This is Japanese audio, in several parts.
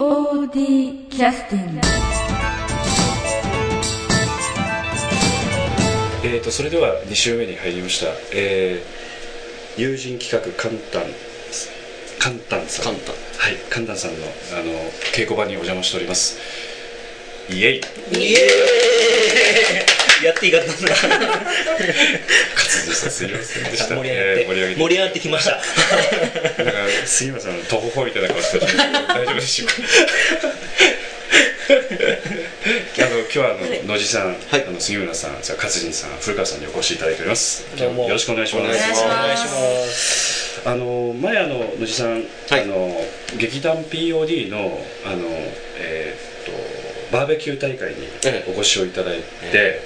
POD キャスティングえー、とそれでは2週目に入りました、えー友人企画カンタンカンタンさん。カンタン。はいカンタンさんのあの稽古場にお邪魔しております。イエイ。イエーイやっていいかったんだ滑舌さすいませんでした盛り上がって、えー盛り上がってきました。なんかんの徒歩歩みたいな顔してる大丈夫でしょうかあの今日はあの野地さん、はい。あの杉村さん、それから勝人さん、古川さんにお越しいただいております。どうも。よろしくお願いします。お願いします。あの前あの野地さん、はい。あの劇団 POD のあのえーバーベキュー大会にええ。お越しをいただいて、え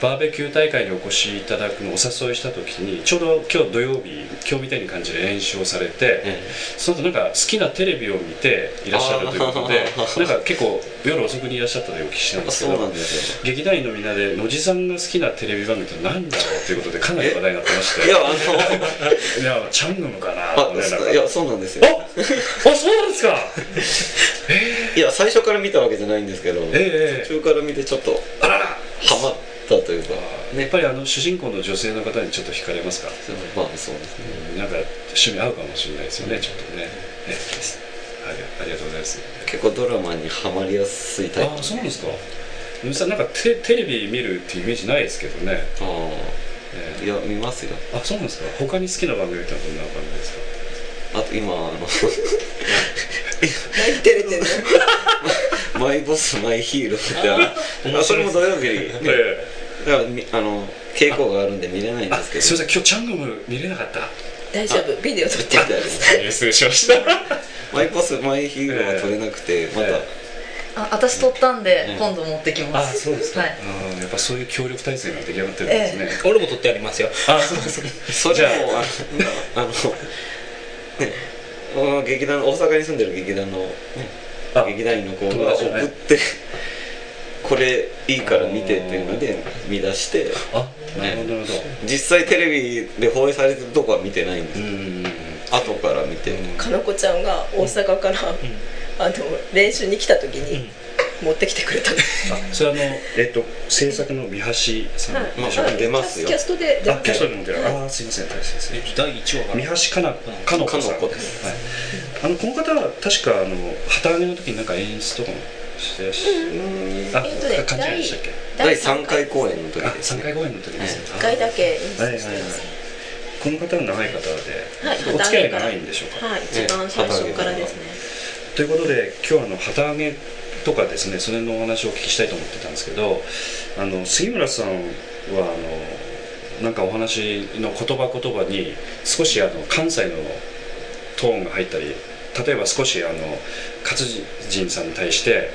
バーベキュー大会にお越しいただくのをお誘いした時にちょうど今日土曜日今日みたいに感じで練習をされて、えその後なんか好きなテレビを見ていらっしゃるということでなんか結構夜遅くにいらっしゃったというお聞きしたんですけど劇団員のみんなで野地さんが好きなテレビ番組って何だろうということでかなり話題になってまして。いやあいやチャングムかなあいやそうなんですよ。ああそうなんですか。いや最初から見たわけじゃないんですけど、ええ途中から見てちょっとあらら。ハマったというかやっぱりあの主人公の女性の方にちょっと惹かれますか？まあそうですね。なんか趣味合うかもしれないですよねちょっとね。ええはいありがとうございます。結構ドラマにはまりやすいタイプ。あそうなんですか。さんなんかテテレビ見るっていうイメージないですけどね。あええ。ーいや見ますよ。あそうなんですか。他に好きな番組ってのはどんな番組ですか？あと今あの何照れてんの マイボスマイヒーローってあのあそれも土曜日に えだからみあの稽古があるんで見れないんあですけど。すいません今日チャングム見れなかった？大丈夫。ビデオ撮ってる。みたいです。失礼しましたマイボスマイヒーローは撮れなくて、まだ、えあ私撮ったんで、うん。今度持ってきます。あそうですか、はい。あーやっぱそういう協力体制が出来上がってるんですね、俺も取ってありますよ。あ そうですか。それもあ。のあのねあ劇団大阪に住んでる劇団の、ね、あ劇団員の子が送ってこれいいから見てっていうので見出してあなるほどなるほど。実際テレビで放映されてるとこは見てないんですうんうんうん後から見て、かのこちゃんが大阪から、あの練習に来た時に、持ってきてくれたの。あそれあのえっと制作の三橋さんでしょうか、出ますよ。キャストで出あキャストでも出る、はい。あーすいません大切です。第1話が三橋かなかのこさん。かのこ。ですはい、あのこの方は確かあの旗揚げの時になんか演出とかもしてらっしゃあ、えっとね勘違いでしたっけ？第3回公演の時あです三回公演の時ですね、1回だけ演出はい。はいはいしてます、この方は長い方で、はいお付き合いが長いんでしょうか、はい一番最初からですね。ということで今日はあの旗揚げとかですねそれのお話をお聞きしたいと思ってたんですけどあの杉村さんはあのなんかお話の言葉言葉に少しあの関西のトーンが入ったり例えば少しあの勝人さんに対して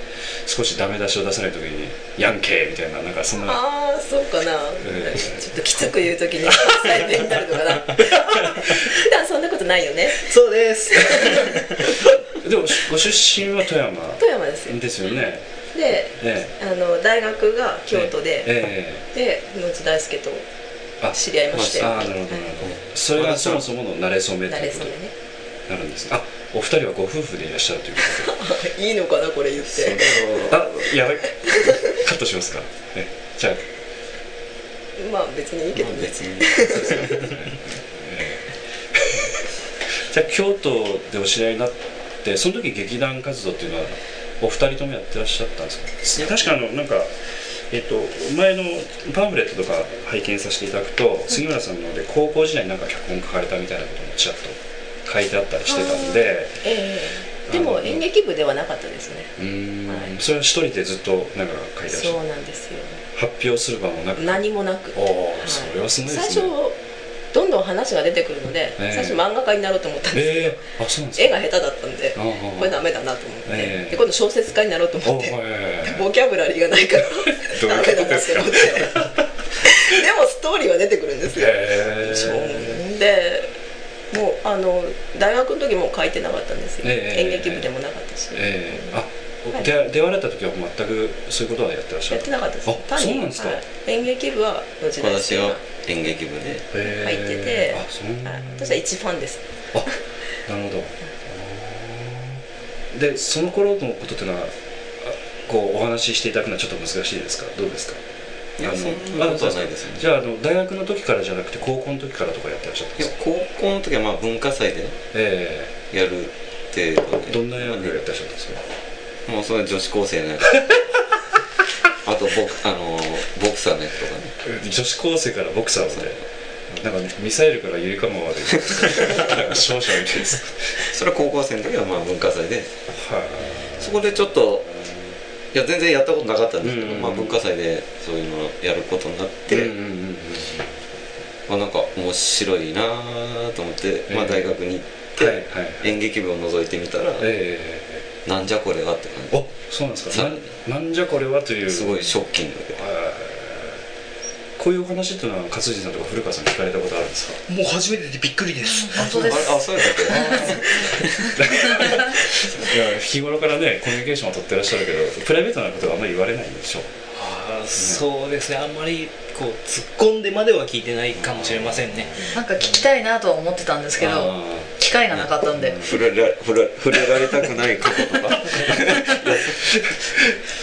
少しダメ出しを出さない時に「ヤンケー」みたいななんかそんなああそうかな、ええ。ちょっときつく言う時に関西弁になるのかな。普段そんなことないよね。そうです。でもご出身は富山富山ですよ。ですよね。でえあの大学が京都で、ええ。で野津大輔とあ知り合いまして。ああなるほどなるほど。それがそもそもの慣れ初めということになるんですあお二人はご夫婦でいらっしゃるというこ いいのかなこれ言って。とであやばい。カットしますか、ね、じゃあ。まあ別にいいけどね。別にじゃあ京都でお知り合いになってその時劇団活動っていうのはお二人ともやってらっしゃったんですか？確かあのなんかえっと、前のパンフレットとか拝見させていただくと杉村さんので高校時代になんか脚本書かれたみたいなこともちらっと書いてあったりしてたんで。ええ。でも演劇部ではなかったですね。うーん、はい。それは一人でずっとなんか書いてらっしゃそうるなんですよ。発表する場もなく。何もなく。おお、はい。それはすごいですね。最初どんどん話が出てくるので、ええ。最初漫画家になろうと思ったんですけど、ええ。あそうなんですか。絵が下手だったんでああこれダメだなと思って、ええ。で今度小説家になろうとお思ってボキャブラリーがないから ダメだなって思って。でもストーリーは出てくるんですよ、でもうあの大学の時も書いてなかったんですよ、ええ演劇部でもなかったし、ええあはい。出出会われた時は全くそういうことはやってらっしゃるやってなかったです。あ単に。そうなんですか。はい。演劇部は野地大私は演劇部で。へ入ってて。あそう。はい。私は一ファンです。あなるほど。でその頃のことっていうのはあこうお話ししていただくのはちょっと難しいですか？どうですか？いやそんなことはないですよね。じゃああの大学の時からじゃなくて高校の時からとかやってらっしゃったんいやですか？高校の時はまあ文化祭でえやる程度で。えどんな役をやってらっしゃったんですか？もうそれは女子高生のやつ。あとボクあのボクサーのやつとかね。女子高生からボクサーまで。なんかミサイルからゆりかもまでなんか勝者みたいです。それは高校生の時はまあ文化祭で。はそこでちょっといや全然やったことなかったんですけど、うんうんうん。まあ、文化祭でそういうのをやることになって、いうんうんうんうん。まあ、なんか面白いなと思って、まあ、ええ大学に行って、はいはい演劇部を覗いてみたら、ええ。なんじゃこれはって感おそうなんですか。さなんなんじゃこれはという。じすごいショッキングで。はいこういうお話っていうのは勝地さんとか古川さん聞かれたことあるんですか？もう初めてでびっくりです。本当です。ああそうやったっけ いや日頃からねコミュニケーションを取ってらっしゃるけどプライベートなことはあんまり言われないんでしょ？あーそうですね。あんまりこう突っ込んでまでは聞いてないかもしれませんね。なんか聞きたいなとは思ってたんですけど。あ機会がなかったんで。触れら触れ触れられたくない過去とか？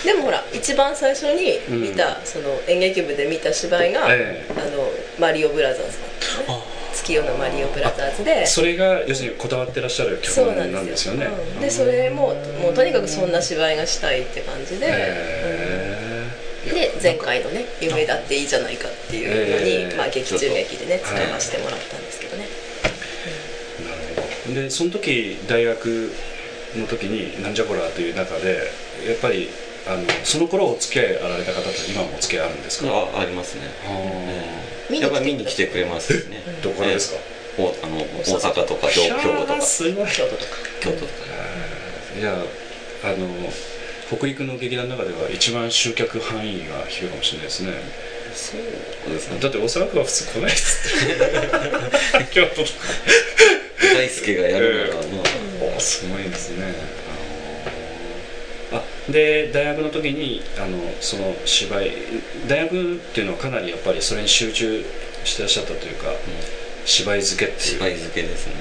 でもほら一番最初に見た、その演劇部で見た芝居が、ええ。あのマリオブラザーズだった。のね月夜のマリオブラザーズで。それが要するにこだわってらっしゃるそう曲なんですすよね。うん。でそれももうとにかくそんな芝居がしたいって感じで、へうん。で前回のね「夢だっていいじゃないか」っていうのに、ええ。まあ、劇中劇でね使わせてもらったんですけどね、でその時大学の時になんじゃこらという中でやっぱりあのその頃お付き合いあられた方と今もお付き合いあるんですか、あありますね。あやっぱり見に来てくれますね。ー どこからですか、おあの大阪とか兵兵庫とか京都とか。京都とか。いやあの北陸の劇団の中では一番集客範囲が広いかもしれないですね。そうですね。だって大阪府は普通来ないっつって。京都とか大輔がやるなら、まあおすごいですね。あで大学の時にあのその芝居大学っていうのはかなりやっぱりそれに集中してらっしゃったというか、芝居漬けっていう。芝居漬けですね。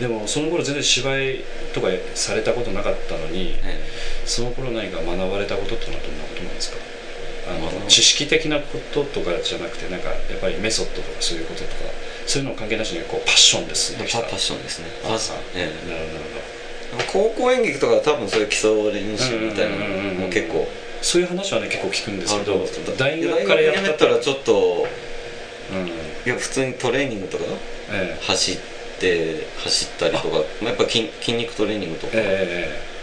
でもその頃全然芝居とかされたことなかったのにえその頃何か学ばれたことっていうのはどんなことなんですか？あの知識的なこととかじゃなくてなんかやっぱりメソッドとかそういうこととかそういうのを関係なしにこうパッションで進んできたえパパッションですね。あパッえなるほどなるえ高校演劇とかは多分そういう基礎練習みたいなのも結構。そういう話はね結構聞くんですけど大学からやったらちょっとうん。いや普通にトレーニングとか？え走って走ったりとか。まあやっぱ筋筋肉トレーニングとか。ええ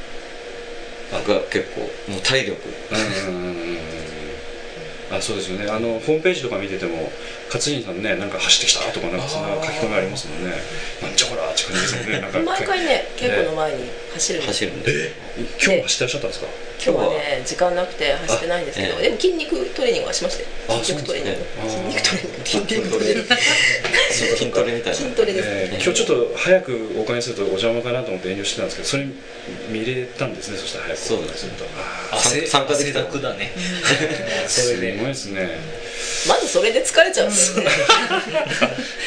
が結構もう体力。うんあそうですよね。あのホームページとか見てても勝新さんねなんか走ってきたとかなんかそんな書き込みありますもんね。なんじゃこらって感じですよね。毎回ね稽古の前に走るんですよ。走るんで。今日も走ってらっしゃったんですか？今日はね時間なくて走ってないんですけどでも筋肉トレーニングはしましたよ。あ筋肉トレーニング。そうなんですね。筋肉トレーニング。筋筋トレみたいな。筋トレですえー今日ちょっと早くお伺いするとお邪魔かなと思って遠慮してたんですけどそれ見れたんですねそしたら早く。そうでするとあ汗参加できた。汗だね。ーすごいですねまずそれで疲れちゃう。ん。ですよね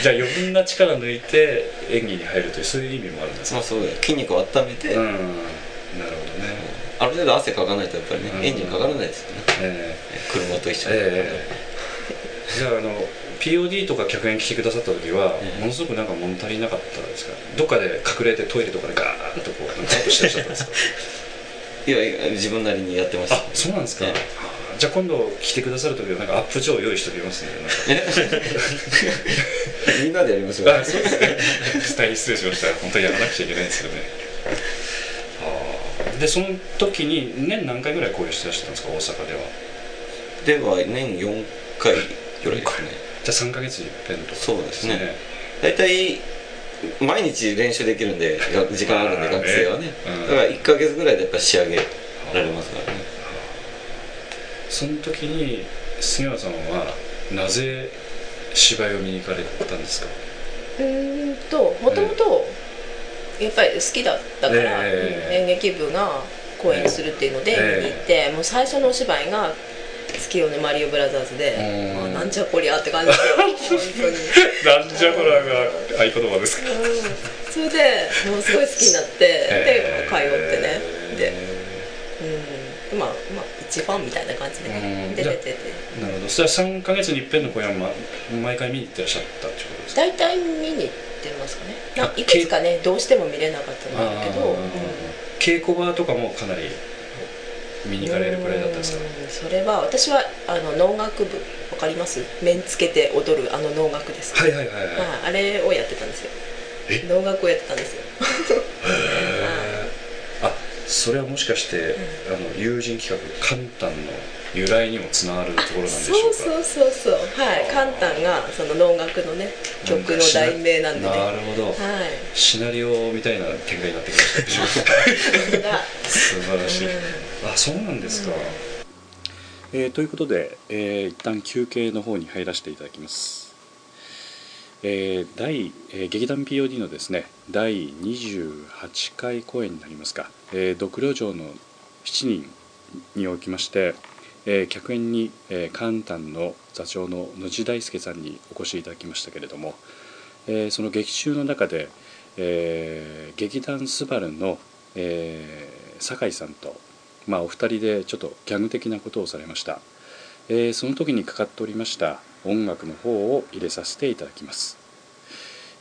じゃあ余分な力抜いて演技に入るというそういう意味もあるんですかまあそうだよ。筋肉を温めて、うん。なるほどね。ある程度汗かかないとやっぱりね、うん。エンジンかからないですよね。え車と一緒に、ーえ。ーじゃああの POD とか客演来てくださった時は、ええ。ものすごくなんか物足りなかったですか？どっかで隠れてトイレとかでガーッとこうなんかカットしてらっしゃったんですか？いやいや自分なりにやってました。あそうなんですか、ええ。はあじゃあ今度来てくださる時はなんかアップ上用意しておきますんで みんなでやりましょうあそうですね。大変失礼しました本当にやらなくちゃいけないんですよね。あー。でその時に年何回ぐらい公演してらっしゃったんですか？大阪では。では年4回ぐらいですね。じゃあ3ヶ月に一遍とかそうですね。大体毎日練習できるんでが時間あるんで学生はね。うん。だから1ヶ月ぐらいでやっぱ仕上げられますからねその時に杉村さんはなぜ芝居を見に行かれたんですか？うーんともともとやっぱり好きだったから、ええ演劇部が公演するっていうのでええ。見に行って、もう最初のお芝居が好きよねマリオブラザーズでうん。あなんじゃこりゃって感じで 本当に。なんじゃこらが合言葉ですか？うん。それでもうすごい好きになってで通ってね。でうん。まあまあ一番みたいな感じで。出てて。なるほど。それは3か月に一遍の公演は、ま、毎回見に行ってらっしゃったってことですか？大体見に行ってますかね。なあいくつかねどうしても見れなかったんだけど、うん稽古場とかもかなり見に行かれるくらいだったんですか？うんそれは私はあの農楽部わかります？面つけて踊るあの能楽です、はいはいはいはい、はいあれをやってたんですよ。え？能楽をやってたんですよ。あ それはもしかして、あの友人企画カンタンの由来にもつながるところなんでしょうか？そうそうそうそう。はい。カンタンがその能楽のね曲の題名なんでね。なるほど、はい。シナリオみたいな展開になってきました素晴らしい、うん。あそうなんですか、えーということで、えー一旦休憩の方に入らせていただきます、えー第、えー劇団 POD のですね第28回公演になりますか「えー、独領城の7人」におきまして、えー客演に、えー、カンタンの座長の野地大輔さんにお越しいただきましたけれども、えーその劇中の中で、えー劇団スバルの、えー酒井さんと、まあ、お二人でちょっとギャグ的なことをされました、えーその時にかかっておりました音楽の方を入れさせていただきます、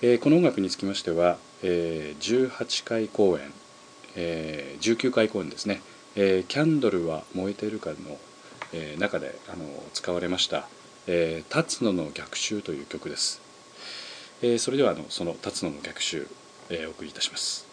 えーこの音楽につきましては、えー18回公演、えー19回公演ですね「えーキャンドルは燃えているかの」えー中であの使われました「えー辰野の逆襲」という曲です、えーそれではあのその辰野の逆襲、えーお送りいたします。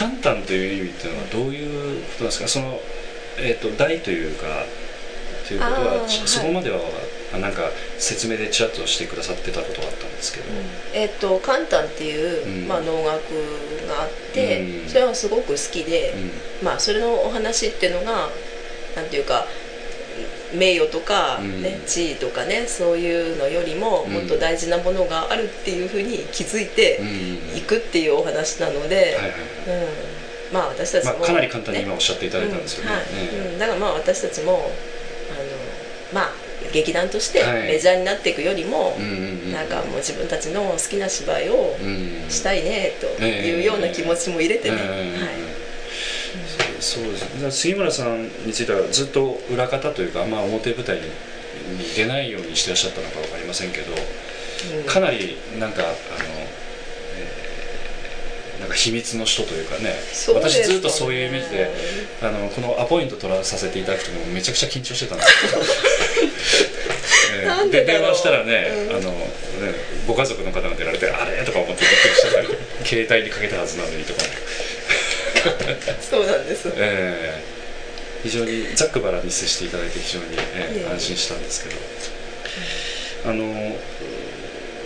カンタンという意味っていうのはどういうことですか？その、えー、と大というかということはそこまではあなんか説明でちらっとしてくださってたことがあったんですけど、えっとカンタンっていう、うんまあ、能楽があって、うん。それはすごく好きで、うん。まあそれのお話っていうのがなんていうか名誉とか、うん。ね地位とかねそういうのよりもうん。もっと大事なものがあるっていうふうに気づいてうん。いくっていうお話なので、まあ私たちも、まあ、かなり簡単に今ねおっしゃっていただいたんですよね。うん。はい。えうん、だからまあ私たちもあのまあ劇団としてはい。メジャーになっていくよりも、えうんうんうん。なんかもう自分たちの好きな芝居をうん。したいねというような気持ちも入れてね、ええはいそうです杉村さんについてはずっと裏方というか、まあ、表舞台にに出ないようにしてらっしゃったのか分かりませんけどうん。かなりなんかあの、えーなんか秘密の人というかねね。私ずっとそういうイメージであのこのアポイント取らさせていただくともめちゃくちゃ緊張してたんですけど、えで電話したらね,、うん。あのねご家族の方が出られてあれ？とか思ってびっくりしてた。り携帯にかけたはずなのにとか、そうなんです。えー非常にざっくばらんに接していただいて非常に、えー安心したんですけど、あの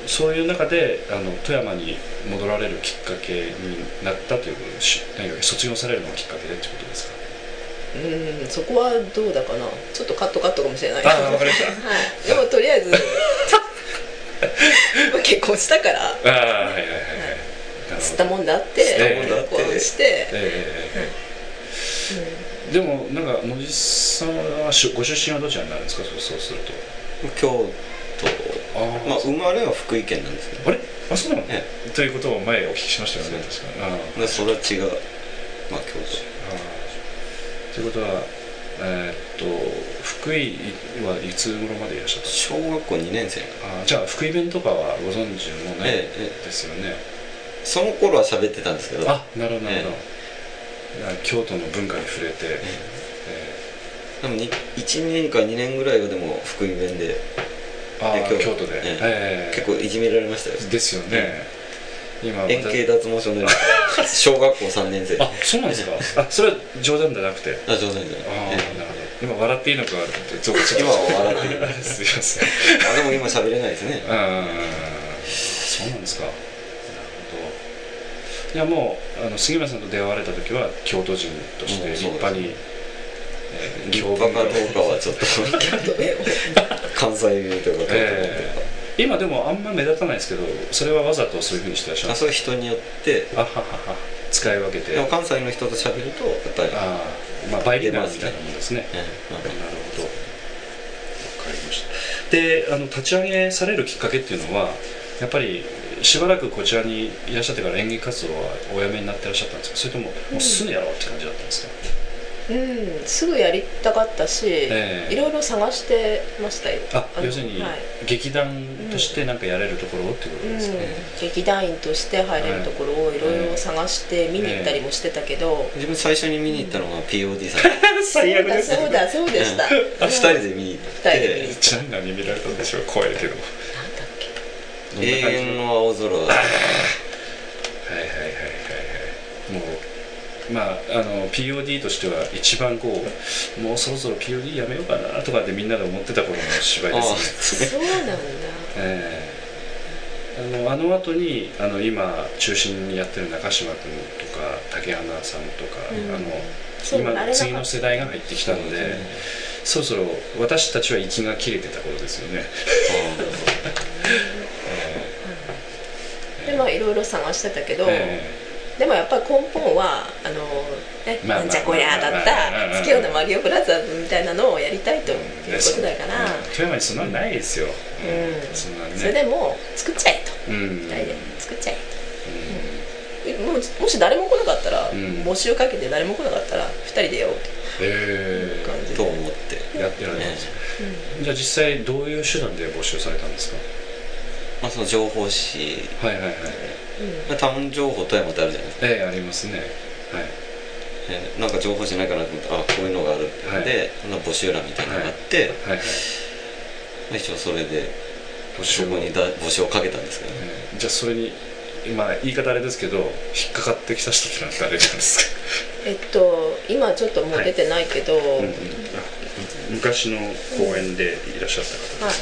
そういう中であの富山に戻られるきっかけになったということで卒業されるのがきっかけでってことですか？うんそこはどうだかな。ちょっとカットカットかもしれない。ああわかりました。はい。でもとりあえず まあ結婚したから。ああはいはいはい。はい吸ったもんだって吸ったもんだって。結婚して、ええでもなんか野地さんはしご出身はどちらになるんですか？そうそうすると。京都。あー。まあ生まれは福井県なんですけど。あれあそうなの、えということを前お聞きしましたよね確かに。育ちがまあ京ああということはえーっと福井はいつ頃までいらっしゃった都小学校2年生。ああじゃあ福井弁とかはご存知もないえええ。ですよね、その頃は喋ってたんですけど。あなるほどなるほど、えいや京都の文化に触れて、えでもに1年か2年ぐらいはでも福井弁で。京都。で、ええ。え結構いじめられましたよ。ですよね、今円形脱毛症になりました小学校3年生。であそうなんですか。あそれは冗談じゃなくて。あ冗談じゃないああえなるほど。今笑っていいのかってちょっと。今は笑ってる。すいません。あでも今喋れないですね。あそうなんですかいやもうあの杉村さんと出会われた時は京都人として立派に、えー立派かどうかはちょっと 関西弁とかえ今でもあんま目立たないですけどそれはわざとそういうふうにしてらっしゃるあそ人によって。あははは。使い分けて。関西の人と喋るとやっぱりああまあバイリンガルみたいなもんですね。ええなるほど。わかりました。であの立ち上げされるきっかけっていうのはやっぱりしばらくこちらにいらっしゃってから演劇活動はおやめになってらっしゃったんですか？それとももうすぐやろうって感じだったんですか、うんすぐやりたかったし、ええ。いろいろ探してましたよ。あの要するにはい。劇団としてなんかやれるところっていうことうんですか、劇団員として入れるところをいろいろ探して見に行ったりもしてたけど、自分最初に見に行ったのが POD さん。最悪ですそうだそうだそうでした、あ2人で見に行っ二人で見に行てちなみに何見られたんでしょう怖いけど永遠の青空。はいはいはいはい。はいもうまああの POD としては一番こうもうそろそろ POD やめようかなとかってみんなで思ってた頃の芝居ですね。そうなんだええ。あのあの後にあの今中心にやってる中島君とか竹花さんとか、うん。あの今次の世代が入ってきたので、そろそろ私たちは息が切れてた頃ですよね、でまあいろいろ探してたけど、えでもやっぱり根本はあの、ねなんじゃこりゃだった月夜のマリオブラザーズみたいなのをやりたいということだから、うん。富山にそんなのないですよ、うん。そんなね。それでもう作っちゃえと。うん。二人で作っちゃえと、もうもし誰も来なかったら、ん。募集かけて誰も来なかったら2人でやろうえと。いう感じで、と思ってやってられます、じゃあ実際どういう手段で募集されたんですか？まあその情報誌。はいはいはい。うん。タウン情報富山ってあるじゃないですか。ええありますね。はい。えーなんか情報誌ないかなと思ってあこういうのがあるってはい。で、その募集欄みたいなのがあって、はい。はいまあ一応それで募集にだ募集をかけたんですけどね。ええ。じゃあそれにまあ言い方あれですけど引っかかってきた人ってのは誰なんですか、えっと今ちょっともう出てないけど、うんうん。あ昔の公演でいらっしゃった方はい、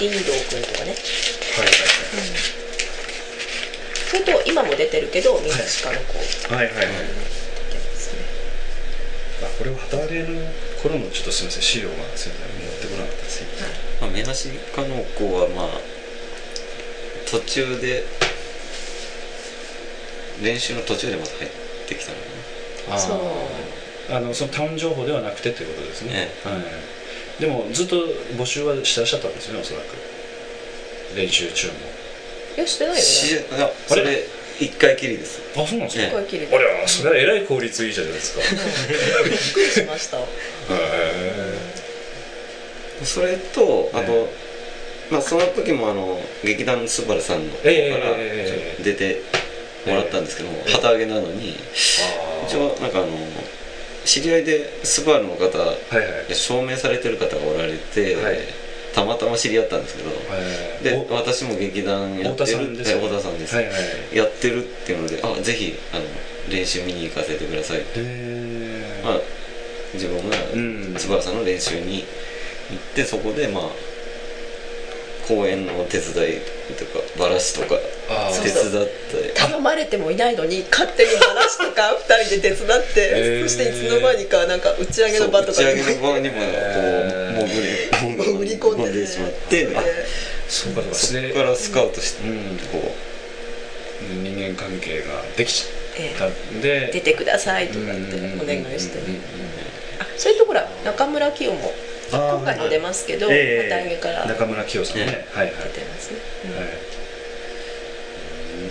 インド君とかね。はいはいそれと今も出てるけどみんな鹿の子。はいはいはい。はいですねあこれは旗揚げの頃のちょっとすみません資料がすみません持ってこなかったです。まあ、目なしかの子はまあ途中で練習の途中でまた入ってきたのかあーそう。あのそのタウン情報ではなくてということですね、え。はい、でもずっと募集はしてらっしゃったんですよねおそらく。練習中も。いやしてないよなしねいやそれ一回きりです。あそうなんですか、ええ声切りあれはそれはえらい効率いいじゃないですか。へびっくりしました。えそれとあと、えまあその時もあの劇団スバルさんの方からええ。出てもらったんですけども、旗揚げなのに一応なんかあの知り合いでスバルの方はいはい。証明されてる方がおられて、はい。たまたま知り合ったんですけど、はいでお私も劇団やってる太田さんですはい太田さんです、はいはい。やってるっていうのであぜひあの練習見に行かせてください。って、えまあ、自分がうん。スバルさんの練習に行ってそこでまあ公演の手伝いとかバラシとかあ手伝って。頼まれてもいないのに勝手に話とか 二人で手伝って、そしていつの間にかなんか打ち上げの場とか打ち上げの場にもこう 潜り込んでねしまって。でそこからスカウトして、うんこ人間関係ができちえゃったんで。出てくださいとかってお願いして。あそれとほら中村清も今回も出ますけどええ旗揚げから出て中村清さんね。はいはい。ますね、うん。はい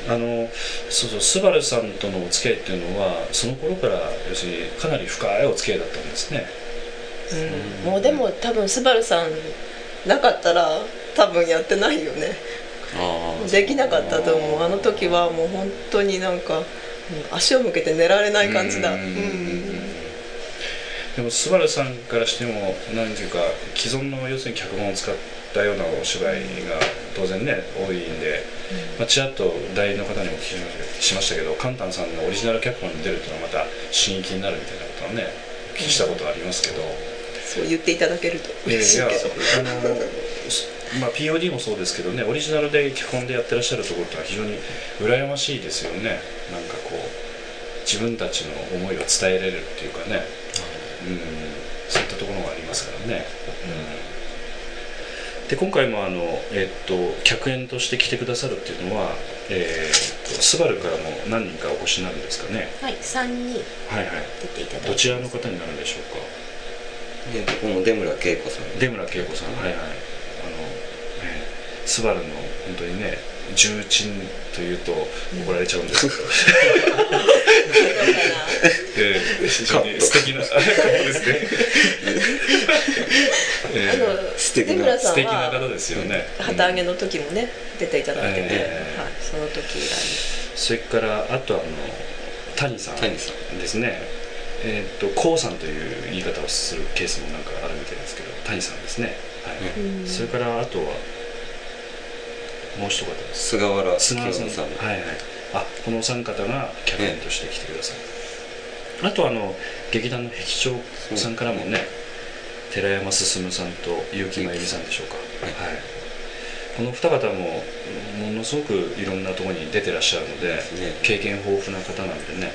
あのそうそうスバルさんとのお付き合いっていうのはその頃から要するにかなり深いお付き合いだったんですね。うん。もうでも多分スバルさんなかったら多分やってないよね。ああできなかったと思う。あの時はもう本当になんか、うん足を向けて寝られない感じだ。ううんんでもスバルさんからしても何ていうか既存の要するに脚本を使ったようなお芝居が当然ね多いんで、まあ、ちらっと代理の方にも聞きましましたけどカンタンさんのオリジナル脚本に出るっていうのはまた刺激になるみたいなことはねお聞きしたことありますけど、そう言っていただけると。嬉しいけど。あのすまあ、POD もそうですけどねオリジナルで脚本でやってらっしゃるところってのは非常に羨ましいですよね。なんかこう自分たちの思いを伝えられるっていうかね、うん、そういったところがありますからね、うん。で今回もあの、えっと客演として来てくださるっていうのは、えーっとスバルからも何人かお越しになるんですかね。はい3人はいはい。出ていただいてどちらの方になるんでしょうか？でこの出村恵子さん。出村恵子さん、はいはい、あの、えースバルの本当にね、重鎮というと怒られちゃうんですけど、えー非常に素敵なカットですね。えあのー素敵な出村さん素敵方ですよね。旗揚げの時もね出ていただいてて、ええはい、その時以来それからあとあの谷さん谷さですね。えーっとこうさんという言い方をするケースもなんかあるみたいですけど、谷さんですね。はい。うんそれからあとはもう一方です。菅原菅原さんはいはいあこのお三方が客演として来てください、あとあの劇団の壁長さんからもね、寺山進さんと結城真由美さんでしょうか、はい。この二方もものすごくいろんなところに出てらっしゃるので、ね。経験豊富な方なんでね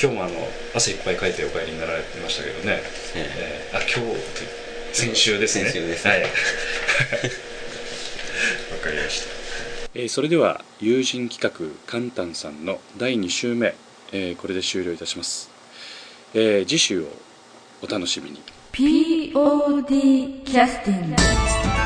今日もあの汗いっぱいかいてお帰りになられてましたけどね、えーあ今日先週ですね。先週ですはい。わかりましたえーそれでは友人企画カンタンさんの第2週目、えーこれで終了いたします、えー次週をお楽しみに。POD キャスティング